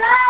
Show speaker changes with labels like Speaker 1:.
Speaker 1: la